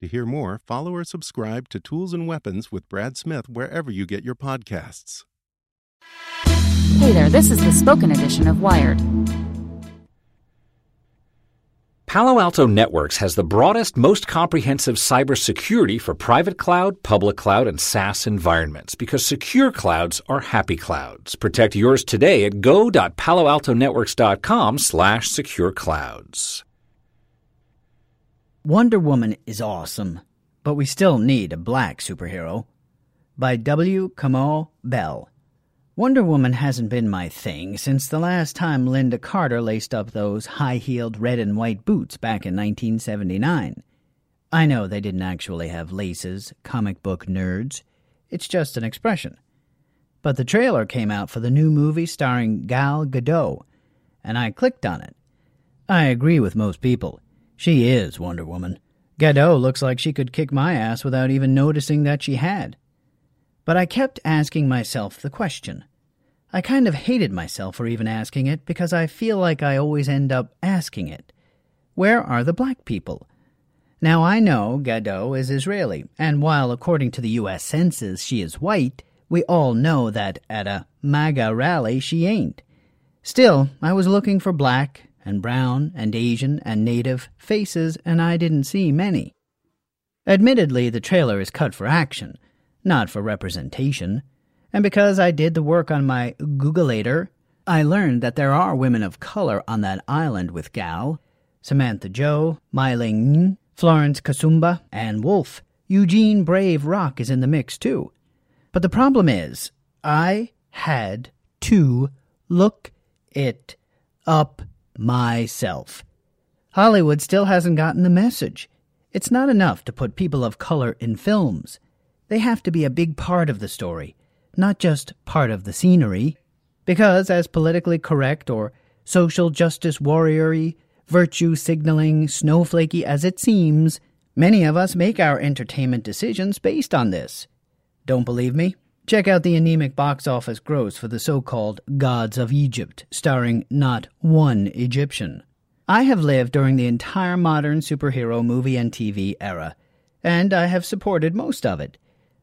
To hear more, follow or subscribe to Tools and Weapons with Brad Smith wherever you get your podcasts. Hey there, this is the spoken edition of Wired. Palo Alto Networks has the broadest, most comprehensive cybersecurity for private cloud, public cloud, and SaaS environments because secure clouds are happy clouds. Protect yours today at go.paloaltonetworks.com slash secure clouds. Wonder Woman is awesome, but we still need a black superhero. By W. Kamau Bell. Wonder Woman hasn't been my thing since the last time Lynda Carter laced up those high heeled red and white boots back in 1979. I know they didn't actually have laces, comic book nerds. It's just an expression. But the trailer came out for the new movie starring Gal Gadot, and I clicked on it. I agree with most people. She is Wonder Woman. Gadot looks like she could kick my ass without even noticing that she had. But I kept asking myself the question I kind of hated myself for even asking it because I feel like I always end up asking it. Where are the black people? Now I know Gadot is Israeli, and while according to the U.S. Census she is white, we all know that at a MAGA rally she ain't. Still, I was looking for black and brown and Asian and native faces, and I didn't see many. Admittedly, the trailer is cut for action, not for representation. And because I did the work on my Googleator, I learned that there are women of color on that island with Gal Samantha Jo, Mai Ling, Florence Kasumba, and Wolf. Eugene Brave Rock is in the mix too. But the problem is, I had to look it up myself. Hollywood still hasn't gotten the message. It's not enough to put people of color in films. They have to be a big part of the story not just part of the scenery, because as politically correct or social justice warriory, virtue signaling, snowflakey as it seems, many of us make our entertainment decisions based on this. Don't believe me? Check out the anemic box office gross for the so called Gods of Egypt, starring not one Egyptian. I have lived during the entire modern superhero movie and TV era, and I have supported most of it.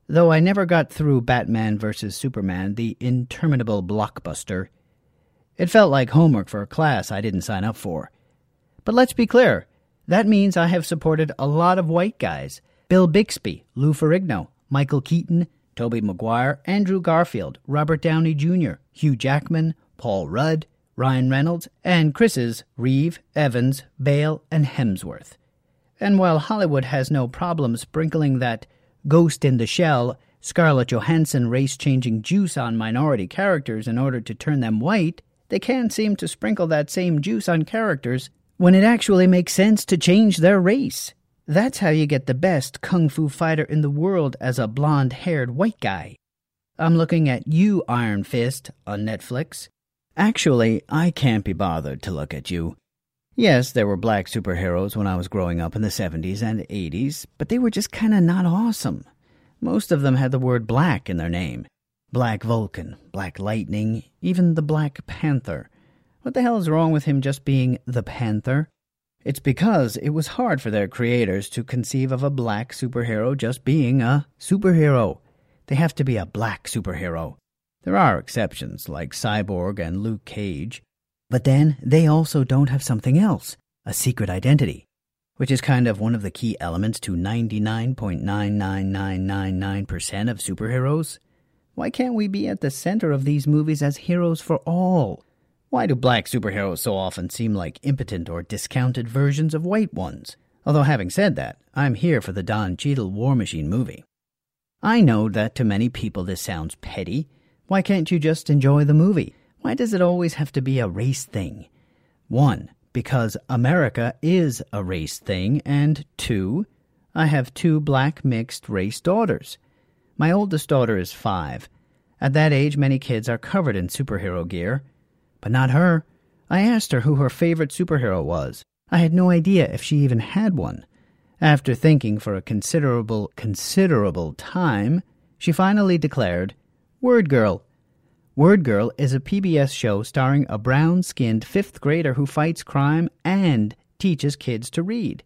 Though I never got through Batman vs. Superman, the interminable blockbuster. It felt like homework for a class I didn't sign up for. But let's be clear that means I have supported a lot of white guys Bill Bixby, Lou Ferrigno, Michael Keaton, Tobey Maguire, Andrew Garfield, Robert Downey Jr., Hugh Jackman, Paul Rudd, Ryan Reynolds, and Chris's Reeve, Evans, Bale, and Hemsworth. And while Hollywood has no problem sprinkling that Ghost in the Shell, Scarlett Johansson race changing juice on minority characters in order to turn them white, they can't seem to sprinkle that same juice on characters when it actually makes sense to change their race. That's how you get the best kung fu fighter in the world as a blonde haired white guy. I'm looking at you, Iron Fist, on Netflix. Actually, I can't be bothered to look at you. Yes, there were black superheroes when I was growing up in the 70s and 80s, but they were just kind of not awesome. Most of them had the word black in their name. Black Vulcan, Black Lightning, even the Black Panther. What the hell is wrong with him just being the Panther? It's because it was hard for their creators to conceive of a black superhero just being a superhero. They have to be a black superhero. There are exceptions, like Cyborg and Luke Cage. But then they also don't have something else a secret identity, which is kind of one of the key elements to 99.99999% of superheroes. Why can't we be at the center of these movies as heroes for all? Why do black superheroes so often seem like impotent or discounted versions of white ones? Although, having said that, I'm here for the Don Cheadle War Machine movie. I know that to many people this sounds petty. Why can't you just enjoy the movie? Why does it always have to be a race thing? One, because America is a race thing, and two, I have two black mixed race daughters. My oldest daughter is five. At that age, many kids are covered in superhero gear. But not her. I asked her who her favorite superhero was. I had no idea if she even had one. After thinking for a considerable, considerable time, she finally declared, Word Girl. Word Girl is a PBS show starring a brown skinned fifth grader who fights crime and teaches kids to read.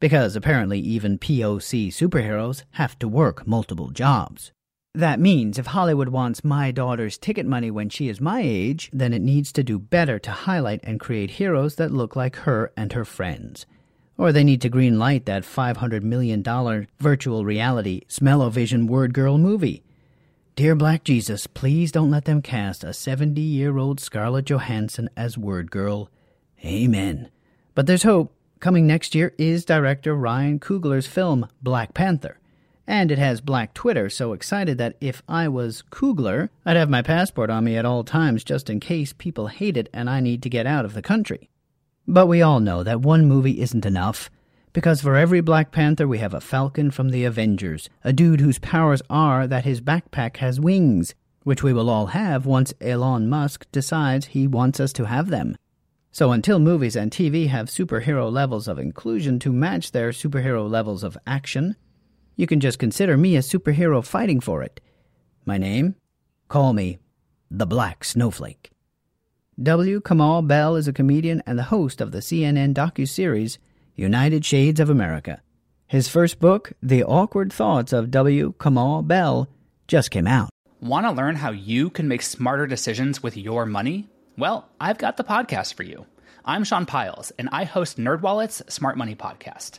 Because apparently even POC superheroes have to work multiple jobs. That means if Hollywood wants my daughter's ticket money when she is my age, then it needs to do better to highlight and create heroes that look like her and her friends. Or they need to greenlight that $500 million virtual reality Smell-O-Vision Word Girl movie. Dear Black Jesus, please don't let them cast a 70 year old Scarlett Johansson as Word Girl. Amen. But there's hope. Coming next year is director Ryan Coogler's film Black Panther. And it has black Twitter, so excited that if I was Coogler, I'd have my passport on me at all times just in case people hate it and I need to get out of the country. But we all know that one movie isn't enough. Because for every Black Panther, we have a Falcon from the Avengers, a dude whose powers are that his backpack has wings, which we will all have once Elon Musk decides he wants us to have them. So until movies and TV have superhero levels of inclusion to match their superhero levels of action, you can just consider me a superhero fighting for it. My name? Call me the Black Snowflake. W. Kamau Bell is a comedian and the host of the CNN docu-series United Shades of America. His first book, The Awkward Thoughts of W. Kamau Bell, just came out. Want to learn how you can make smarter decisions with your money? Well, I've got the podcast for you. I'm Sean Pyles, and I host NerdWallet's Smart Money Podcast.